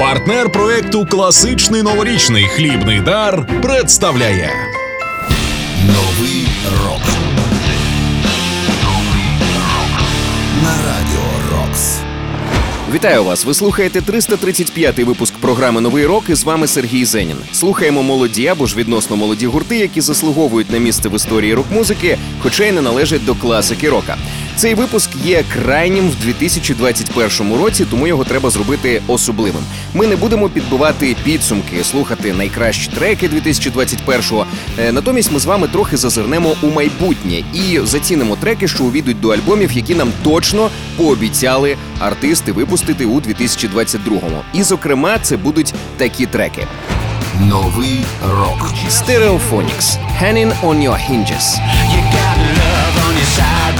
Партнер проекту Класичний новорічний хлібний дар представляє Новий рок. На радіо Рокс. Вітаю вас! Ви слухаєте 335-й випуск програми Новий рок. І з вами Сергій Зенін. Слухаємо молоді або ж відносно молоді гурти, які заслуговують на місце в історії рок-музики, хоча й не належать до класики рока. Цей випуск є крайнім в 2021 році, тому його треба зробити особливим. Ми не будемо підбивати підсумки, слухати найкращі треки 2021-го. Е, Натомість ми з вами трохи зазирнемо у майбутнє і зацінимо треки, що увійдуть до альбомів, які нам точно пообіцяли артисти випустити у 2022-му. І, зокрема, це будуть такі треки: Новий рок. Stereophonics – Hanging on Your Hinges. your side,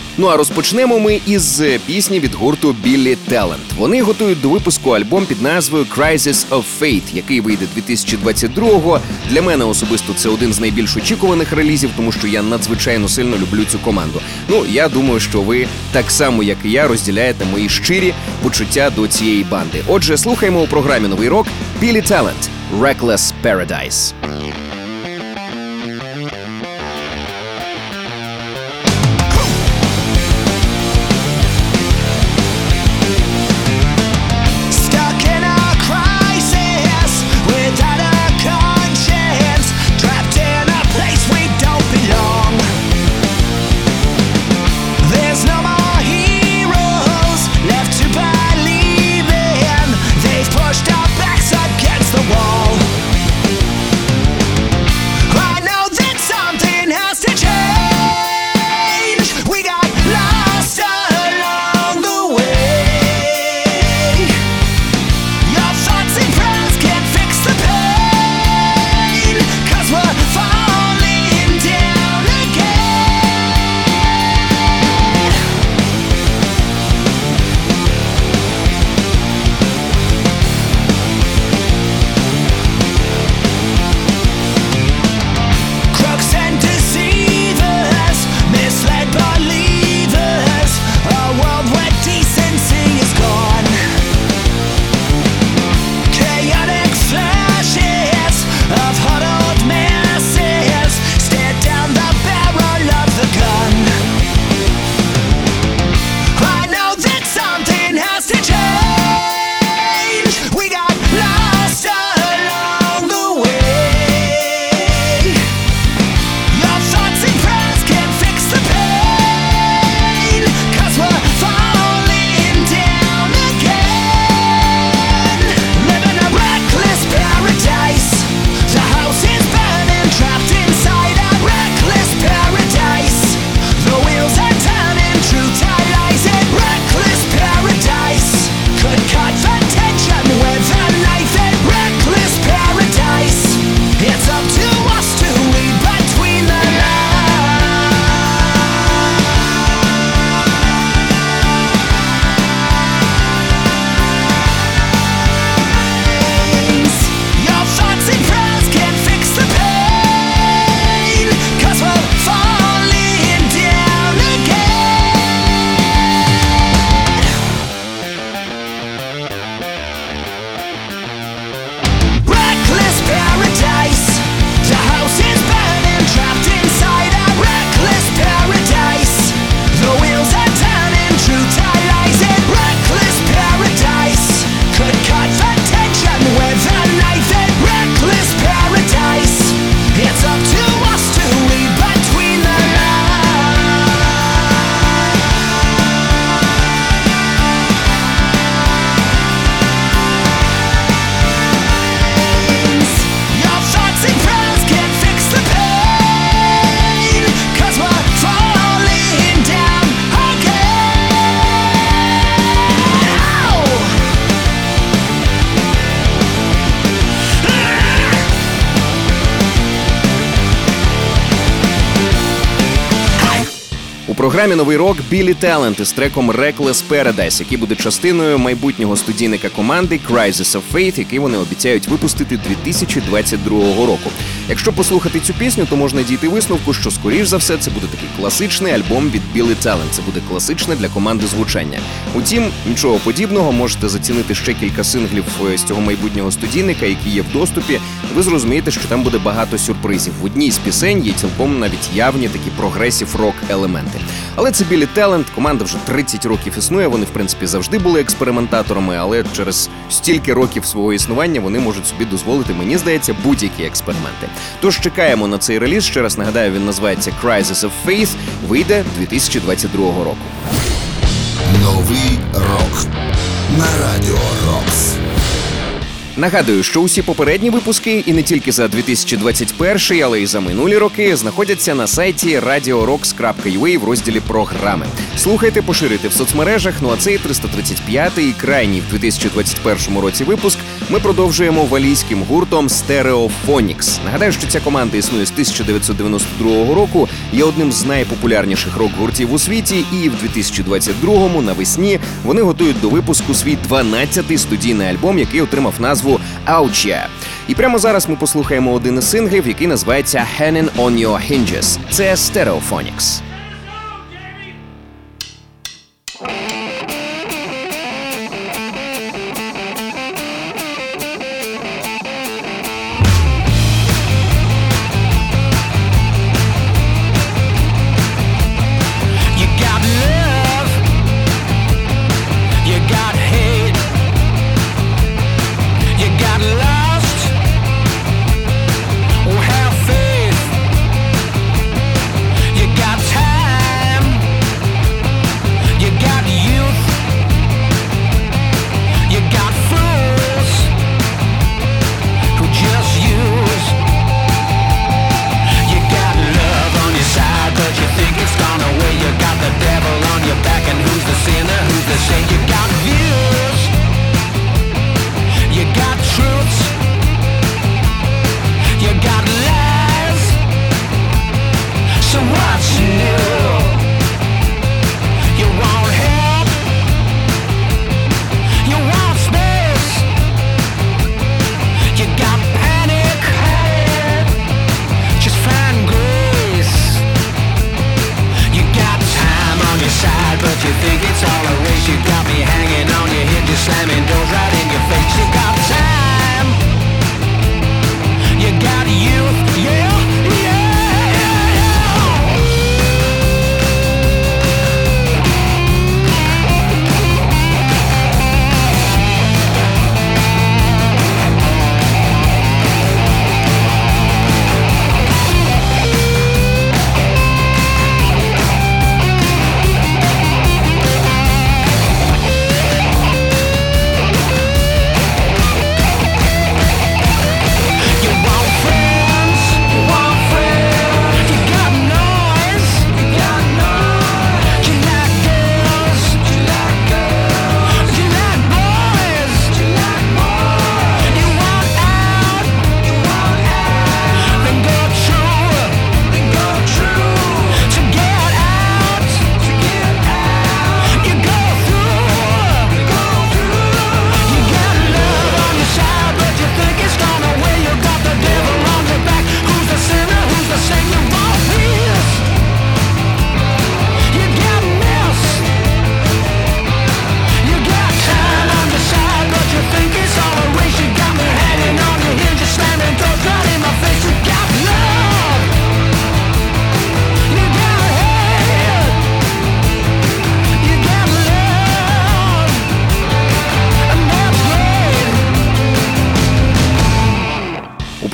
Ну а розпочнемо ми із е, пісні від гурту Billy Talent. Вони готують до випуску альбом під назвою Crisis of Fate, який вийде 2022-го. Для мене особисто це один з найбільш очікуваних релізів, тому що я надзвичайно сильно люблю цю команду. Ну я думаю, що ви так само, як і я, розділяєте мої щирі почуття до цієї банди. Отже, слухаємо у програмі Новий рок Billy Talent – Reckless Paradise. Програмі новий рок Білі Талент із треком Reckless Paradise, який буде частиною майбутнього студійника команди Crisis of Faith, який вони обіцяють випустити 2022 року. Якщо послухати цю пісню, то можна дійти висновку, що скоріш за все це буде такий класичний альбом від Білі Талент. Це буде класичне для команди звучання. Утім, нічого подібного можете зацінити ще кілька синглів е, з цього майбутнього студійника, які є в доступі. Ви зрозумієте, що там буде багато сюрпризів. В одній з пісень є цілком навіть явні такі прогресів рок елементи. Але це Білі Талент. Команда вже 30 років існує. Вони, в принципі, завжди були експериментаторами, але через стільки років свого існування вони можуть собі дозволити, мені здається, будь-які експерименти. Тож чекаємо на цей реліз. Ще раз нагадаю, він називається Crisis of Faith. Вийде 2022 року. Новий рок на радіо Рокс. Нагадую, що усі попередні випуски, і не тільки за 2021, але й за минулі роки, знаходяться на сайті radiorocks.ua в розділі програми. Слухайте, поширюйте в соцмережах. Ну а цей 335-й і крайній в 2021 році випуск ми продовжуємо валійським гуртом Stereophonics. Нагадаю, що ця команда існує з 1992 року, є одним з найпопулярніших рок-гуртів у світі, і в 2022-му навесні вони готують до випуску свій 12-й студійний альбом, який отримав назву Аучя. І прямо зараз ми послухаємо один із синглів, який називається Hanging on Your Hinges. Це Stereophonics.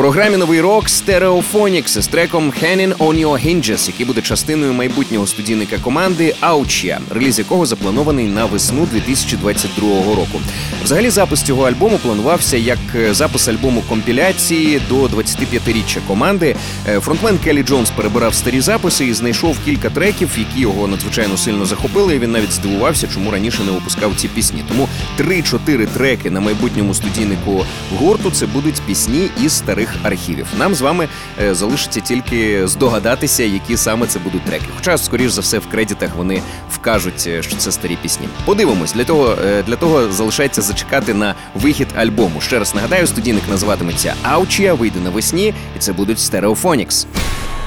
Програмі новий рок Stereophonics з треком Hanging on Your Hinges, який буде частиною майбутнього студійника команди Аучія, реліз якого запланований на весну 2022 року. Взагалі, запис цього альбому планувався як е, запис альбому компіляції до 25-річчя команди. Е, Фронтмен Келлі Джонс перебирав старі записи і знайшов кілька треків, які його надзвичайно сильно захопили. і Він навіть здивувався, чому раніше не випускав ці пісні. Тому 3-4 треки на майбутньому студійнику гурту це будуть пісні із старих архівів. Нам з вами е, залишиться тільки здогадатися, які саме це будуть треки. Хоча, скоріш за все, в кредитах вони вкажуть, е, що це старі пісні. Подивимось, для того, е, для того залишається зачекати на вихід альбому. Ще раз нагадаю, студійник називатиметься Аучія, вийде навесні, і це будуть Стереофонікс.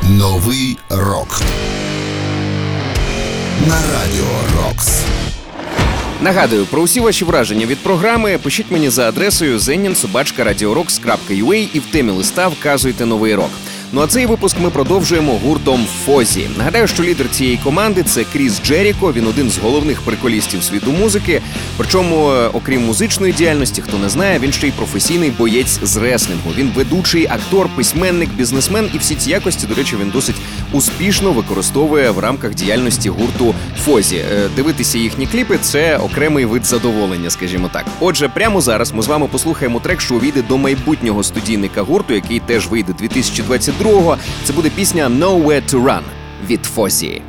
Новий рок. На радіо Рокс. Нагадую, про усі ваші враження від програми пишіть мені за адресою zeninsobachka.radiorocks.ua і в темі листа вказуйте новий рок. Ну а цей випуск ми продовжуємо гуртом Фозі. Нагадаю, що лідер цієї команди це Кріс Джеріко. Він один з головних приколістів світу музики. Причому, е, окрім музичної діяльності, хто не знає, він ще й професійний боєць з реслінгу. Він ведучий, актор, письменник, бізнесмен, і всі ці якості, до речі, він досить успішно використовує в рамках діяльності гурту Фозі. Е, Дивитися їхні кліпи це окремий вид задоволення, скажімо так. Отже, прямо зараз ми з вами послухаємо трек, що увійде до майбутнього студійника гурту, який теж вийде 2022-го. Це буде пісня «Nowhere to Run» від Фозі.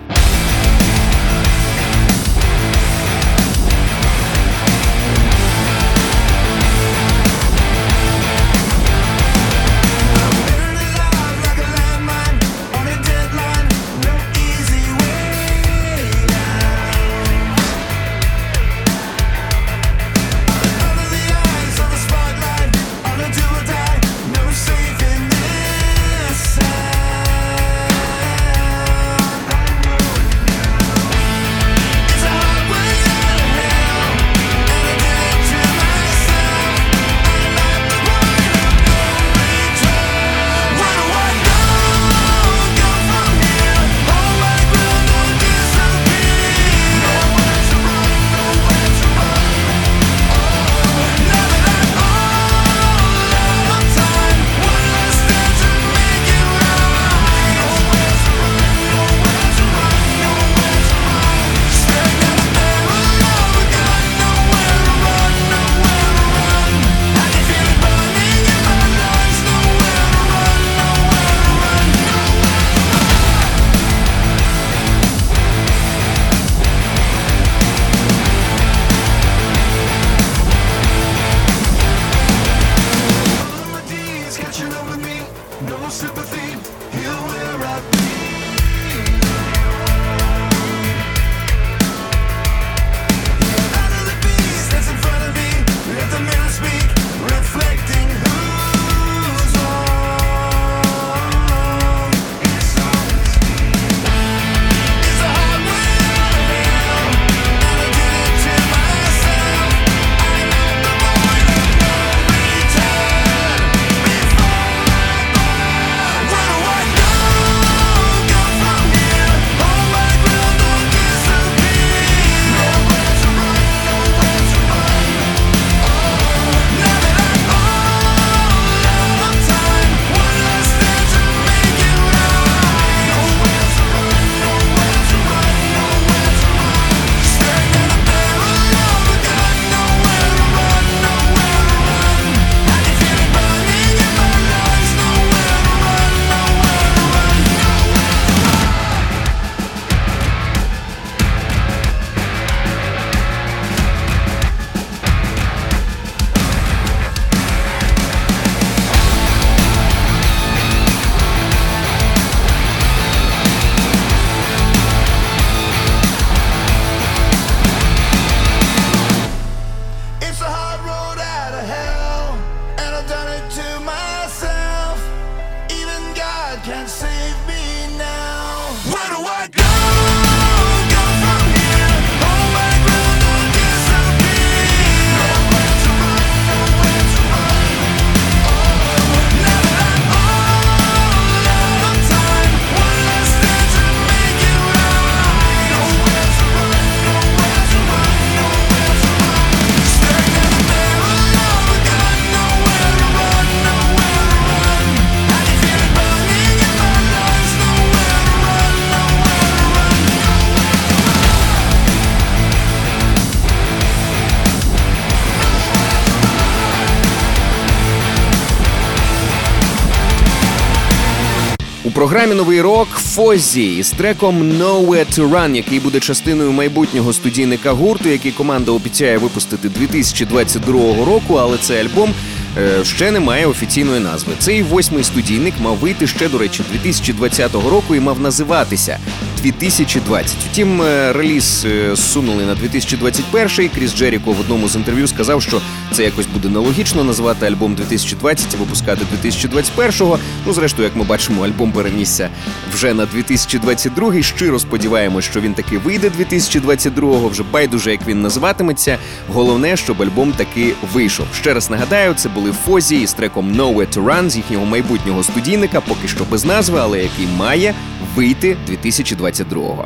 Програмі новий рок Фозі із треком «Nowhere to Run», який буде частиною майбутнього студійника гурту, який команда обіцяє випустити 2022 року. Але цей альбом е, ще немає офіційної назви. Цей восьмий студійник мав вийти ще, до речі, 2020 року і мав називатися 2020. Втім, е, реліз е, зсунули на 2021. Кріс Джеріко в одному з інтерв'ю сказав, що це якось буде нелогічно називати альбом 2020 і випускати 2021-го. Ну, зрештою, як ми бачимо, альбом перенісся вже на 2022. Щиро сподіваємось, що він таки вийде 2022-го. Вже байдуже, як він називатиметься. Головне, щоб альбом таки вийшов. Ще раз нагадаю, це були Фозі із треком Nowhere to Run з їхнього майбутнього студійника, поки що без назви, але який має вийти 2022-го.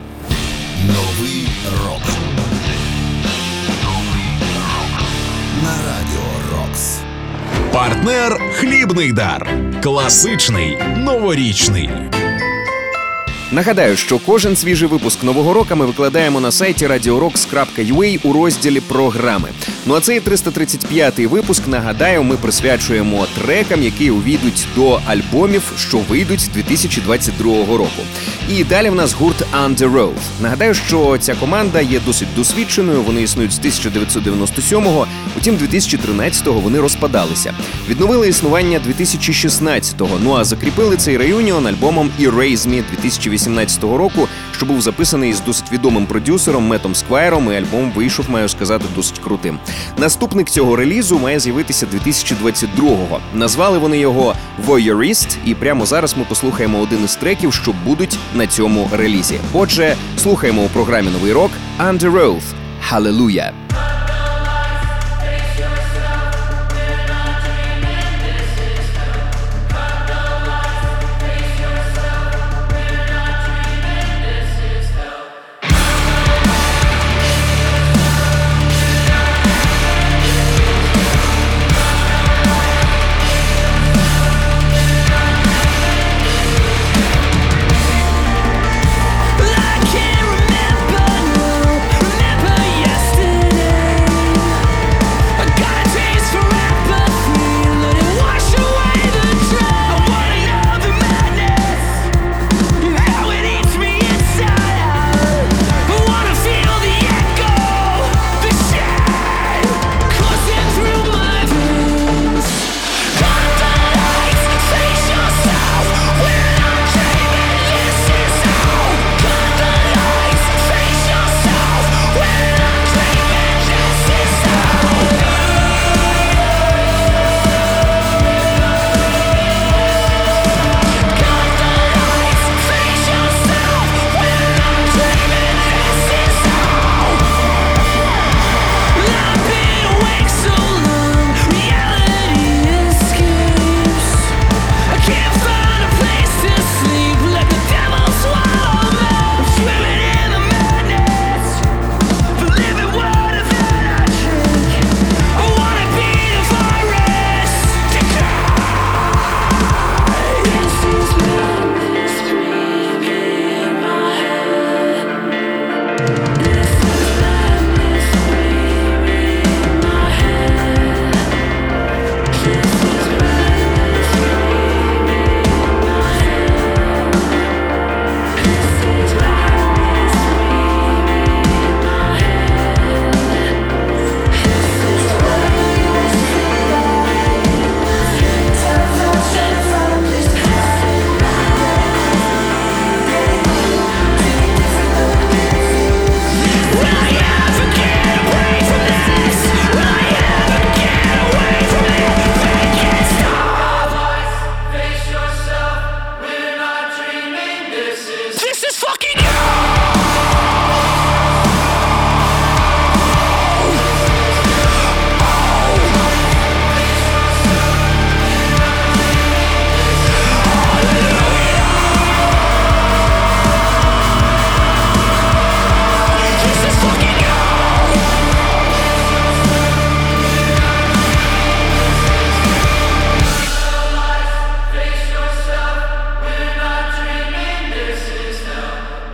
Новий рок. На радіо Рокс. Партнер Хлібний дар. Класичний новорічний. Нагадаю, що кожен свіжий випуск нового року ми викладаємо на сайті radiorocks.ua у розділі програми. Ну а цей 335-й випуск, нагадаю, ми присвячуємо трекам, які увійдуть до альбомів, що вийдуть 2022 року. І далі в нас гурт Under Oath. Nагадаю, що ця команда є досить досвідченою. Вони існують з 1997-го, Утім, 2013-го вони розпадалися. Відновили існування 2016-го. Ну а закріпили цей реюніон альбомом Erase Me 2018 року, що був записаний з досить відомим продюсером Метом Сквайром. І альбом вийшов, маю сказати, досить крутим. Наступник цього релізу має з'явитися 2022-го. Назвали вони його Voyeurist, і прямо зараз ми послухаємо один із треків, що будуть на цьому релізі. Отже, слухаємо у програмі Новий рок Under Oath. Hallelujah!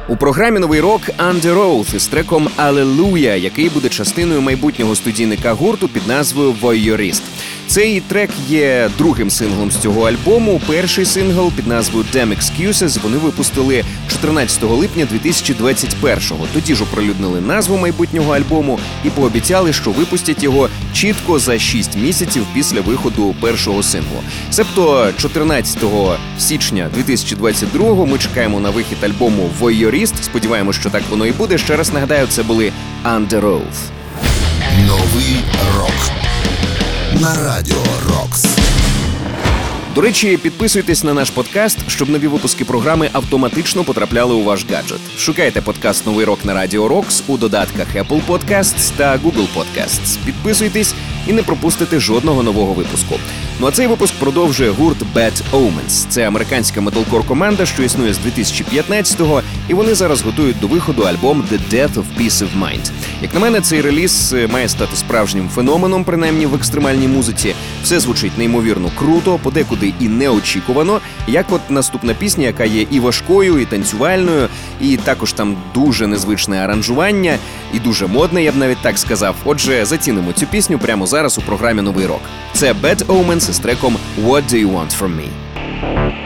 У програмі новий рок Under Oath із треком Алелуя, який буде частиною майбутнього студійника гурту під назвою Voyeurist. Цей трек є другим синглом з цього альбому. Перший сингл під назвою Damn Excuses вони випустили 14 липня 2021-го. Тоді ж оприлюднили назву майбутнього альбому і пообіцяли, що випустять його чітко за 6 місяців після виходу першого синглу. Себто 14 січня 2022-го ми чекаємо на вихід альбому Voyeurist. Сподіваємось, що так воно і буде. Ще раз нагадаю, це були Under Oath. Новий рок на радіо Рокс. До речі, підписуйтесь на наш подкаст, щоб нові випуски програми автоматично потрапляли у ваш гаджет. Шукайте подкаст Новий рок на Радіо Рокс у додатках Apple Podcasts та Google Podcasts. Підписуйтесь і не пропустите жодного нового випуску. Ну а цей випуск продовжує гурт Bad Omens. Це американська металкор команда, що існує з 2015-го, і вони зараз готують до виходу альбом The Death of Peace of Mind. Як на мене, цей реліз е, має стати справжнім феноменом, принаймні в екстремальній музиці. Все звучить неймовірно круто, подекуди і неочікувано. Як от наступна пісня, яка є і важкою, і танцювальною, і також там дуже незвичне аранжування, і дуже модне, я б навіть так сказав. Отже, зацінимо цю пісню прямо зараз у програмі Новий рок. Це Bad Omens з треком What Do You Want From Me.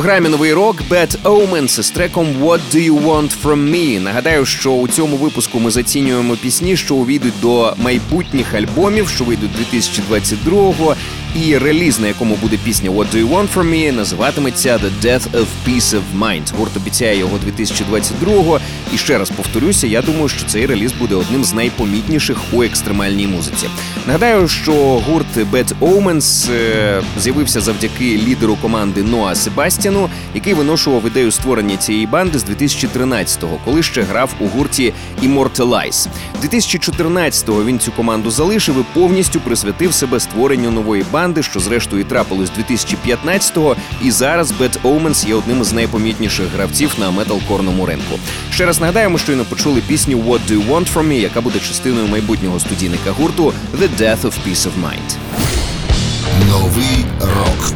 Програмі Новий рок Bad Omens з треком What Do You Want From Me. Нагадаю, що у цьому випуску ми зацінюємо пісні, що увійдуть до майбутніх альбомів, що вийдуть 2022-го. І реліз, на якому буде пісня What Do You Want From Me, називатиметься The Death of Peace of Mind. Гурт обіцяє його 2022-го. І ще раз повторюся, я думаю, що цей реліз буде одним з найпомітніших у екстремальній музиці. Нагадаю, що гурт Bad Omens е, з'явився завдяки лідеру команди Ноа Себастіну, який виношував ідею створення цієї банди з 2013-го, коли ще грав у гурті Immortalize. 2014-го він цю команду залишив і повністю присвятив себе створенню нової банди. Нірванди, що зрештою і трапилось 2015-го, і зараз Bad Omens є одним із найпомітніших гравців на металкорному ринку. Ще раз нагадаємо, що не почули пісню What Do You Want From Me, яка буде частиною майбутнього студійника гурту The Death of Peace of Mind. Новий рок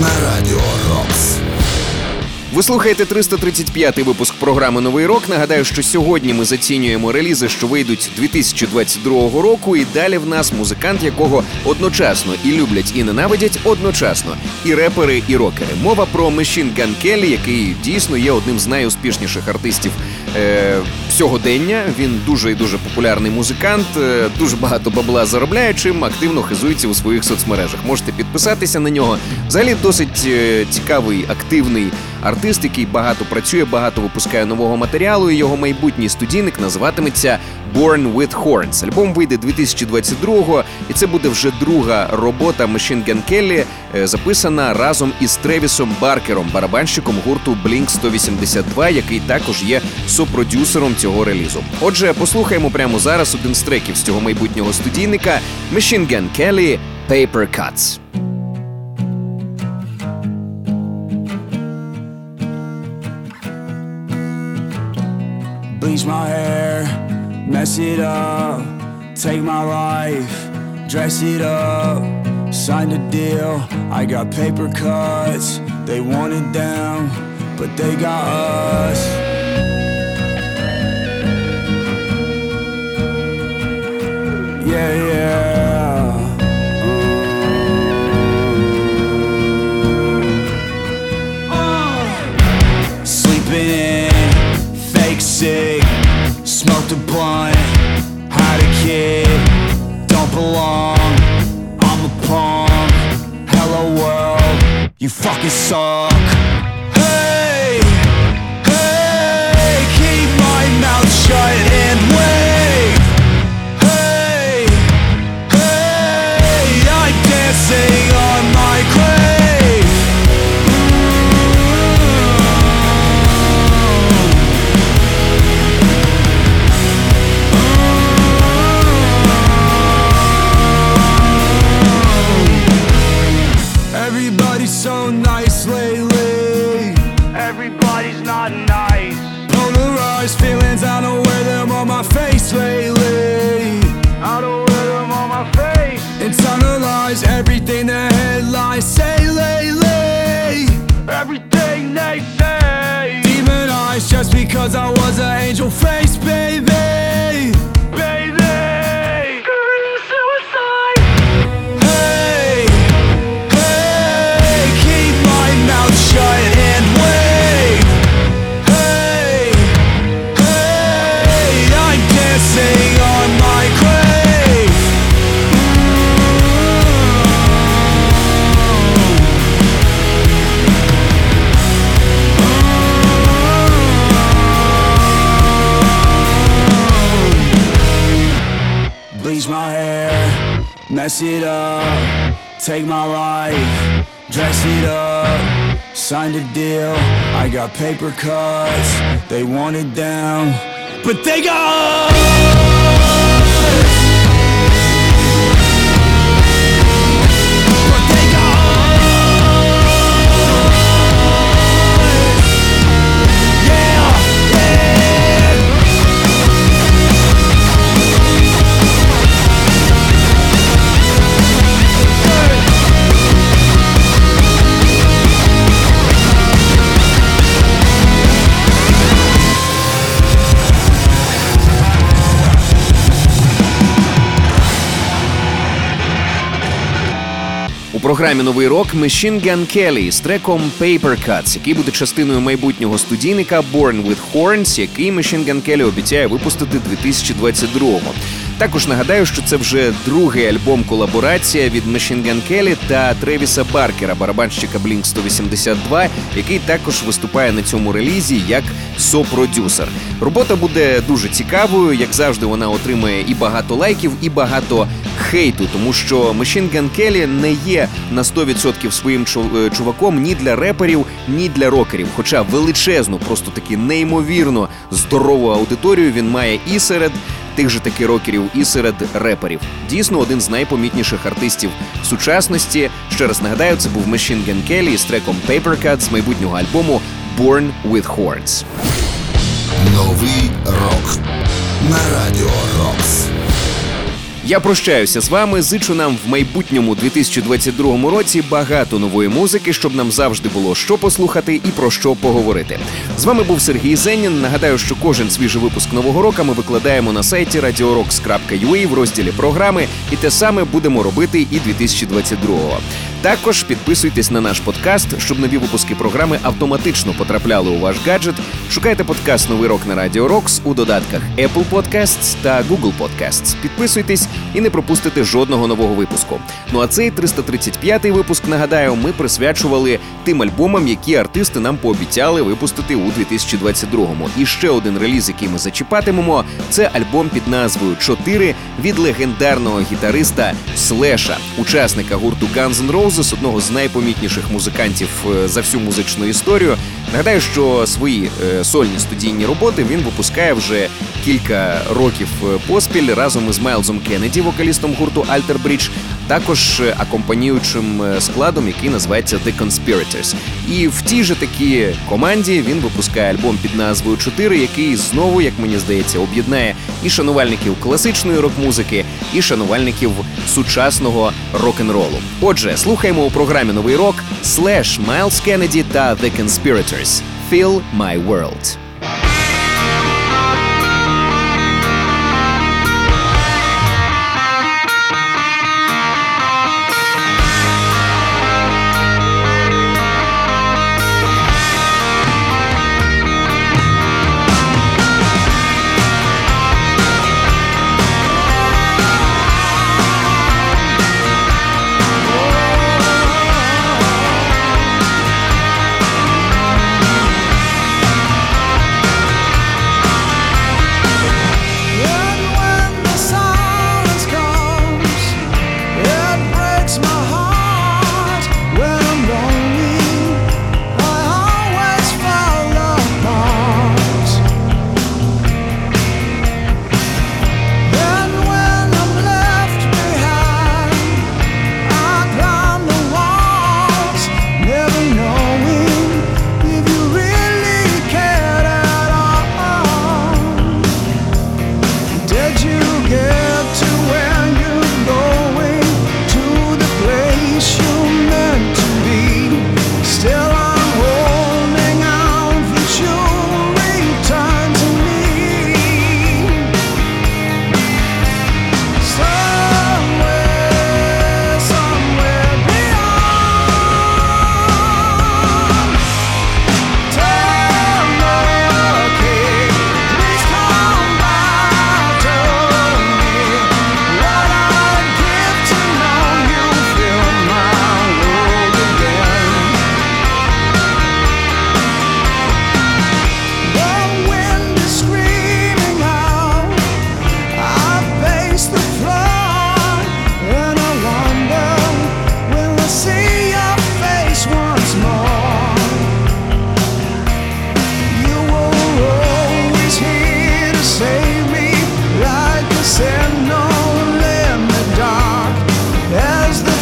на радіо Рокс. Ви слухаєте 335-й випуск програми Новий рок. Нагадаю, що сьогодні ми зацінюємо релізи, що вийдуть 2022 року. І далі в нас музикант, якого одночасно і люблять, і ненавидять одночасно. І репери, і рокери. Мова про Machine Gun Kelly, який дійсно є одним з найуспішніших артистів е, сьогодення. Він дуже і дуже популярний музикант, е, дуже багато бабла заробляє, чим активно хизується у своїх соцмережах. Можете підписатися на нього. Взагалі досить е, цікавий, активний артист, який багато працює, багато випускає нового матеріалу. І його майбутній студійник називатиметься Born with Horns. Альбом вийде 2022-го, і це буде вже друга робота Machine Gun Kelly, е, записана разом із Тревісом Баркером, барабанщиком гурту Blink 182, який також є сопродюсером цього релізу. Отже, послухаємо прямо зараз один з треків з цього майбутнього студійника Machine Gun Kelly Paper Cuts. Bleach my hair, mess it up, take my life, dress it up, sign the deal. I got paper cuts, they want it down, but they got us. Yeah, yeah. Uh. Sleeping in, fake sick, smoked a blunt, had a kid, don't belong. I'm a punk, hello world, you fucking suck. Hey, hey, keep my mouth shut and mess it up, take my life, dress it up, sign the deal. I got paper cuts, they want it down, but they got програмі Новий рок Machine Gun Kelly з треком Paper Cuts, який буде частиною майбутнього студійника Born with Horns, який Machine Gun Kelly обіцяє випустити 2022-го. Також нагадаю, що це вже другий альбом колаборація від Machine Gun Kelly та Тревіса Баркера, барабанщика Blink 182, який також виступає на цьому релізі як сопродюсер. Робота буде дуже цікавою, як завжди, вона отримає і багато лайків, і багато хейту, тому що Machine Gun Kelly не є на 100% своїм е, чуваком ні для реперів, ні для рокерів. Хоча величезну, просто таки неймовірно здорову аудиторію він має і серед тих же таки рокерів і серед реперів. Дійсно, один з найпомітніших артистів сучасності. Ще раз нагадаю, це був Machine Gun Kelly з треком Paper Cut з майбутнього альбому Born with Horns. Новий рок на радіо Рокс. Я прощаюся з вами. Зичу нам в майбутньому 2022 році багато нової музики, щоб нам завжди було що послухати і про що поговорити. З вами був Сергій Зенін. Нагадаю, що кожен свіжий випуск нового року ми викладаємо на сайті radiorocks.ua в розділі програми, і те саме будемо робити і 2022-го. Також підписуйтесь на наш подкаст, щоб нові випуски програми автоматично потрапляли у ваш гаджет. Шукайте подкаст Новий рок на Радіо Рокс у додатках Apple Podcasts та Google Podcasts. Підписуйтесь і не пропустите жодного нового випуску. Ну а цей 335-й випуск, нагадаю, ми присвячували тим альбомам, які артисти нам пообіцяли випустити у 2022-му. І ще один реліз, який ми зачіпатимемо, це альбом під назвою «4» від легендарного гітариста Слеша, учасника гурту Guns N' Roses, одного з найпомітніших музикантів е, за всю музичну історію. Нагадаю, що свої е, сольні студійні роботи він випускає вже кілька років е, поспіль разом із Майлзом Кеннеді, вокалістом гурту Alter Bridge, також е, акомпаніюючим е, складом, який називається The Conspirators. І в тій же такій команді він випускає альбом під назвою «4», який знову, як мені здається, об'єднає і шанувальників класичної рок-музики, і шанувальників сучасного рок-н-ролу. Отже, слухаємо у програмі Новий рок Слеш, Майлз Кеннеді та The Conspirators. Feel My World.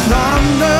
thunder.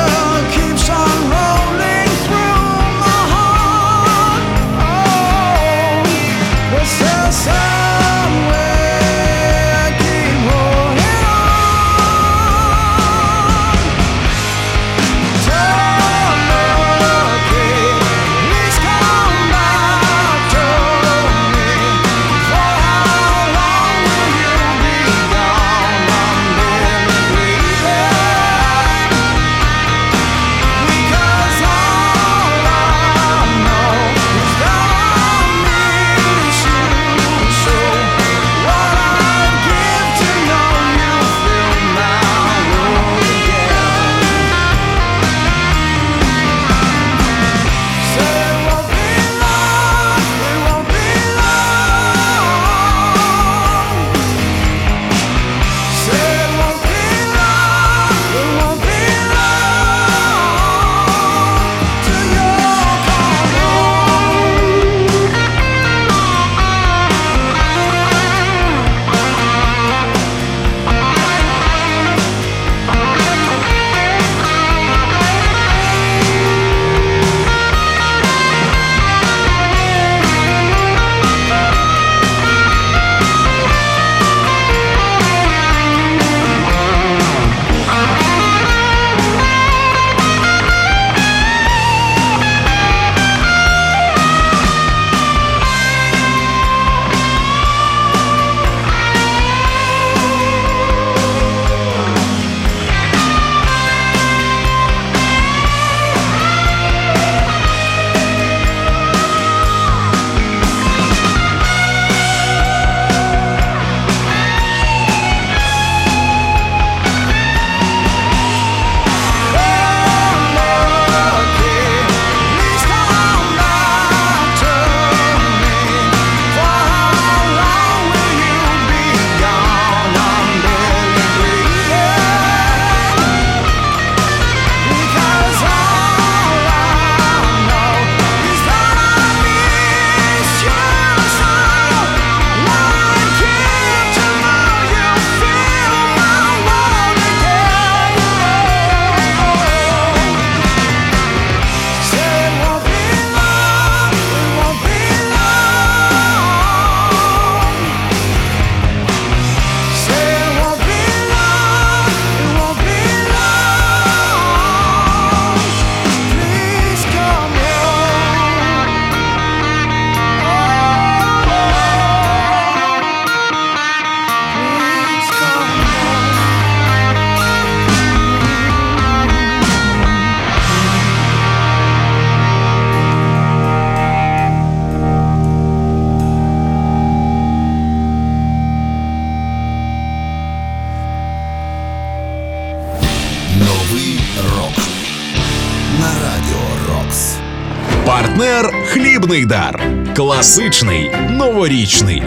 Партнер дар. Класичний новорічний.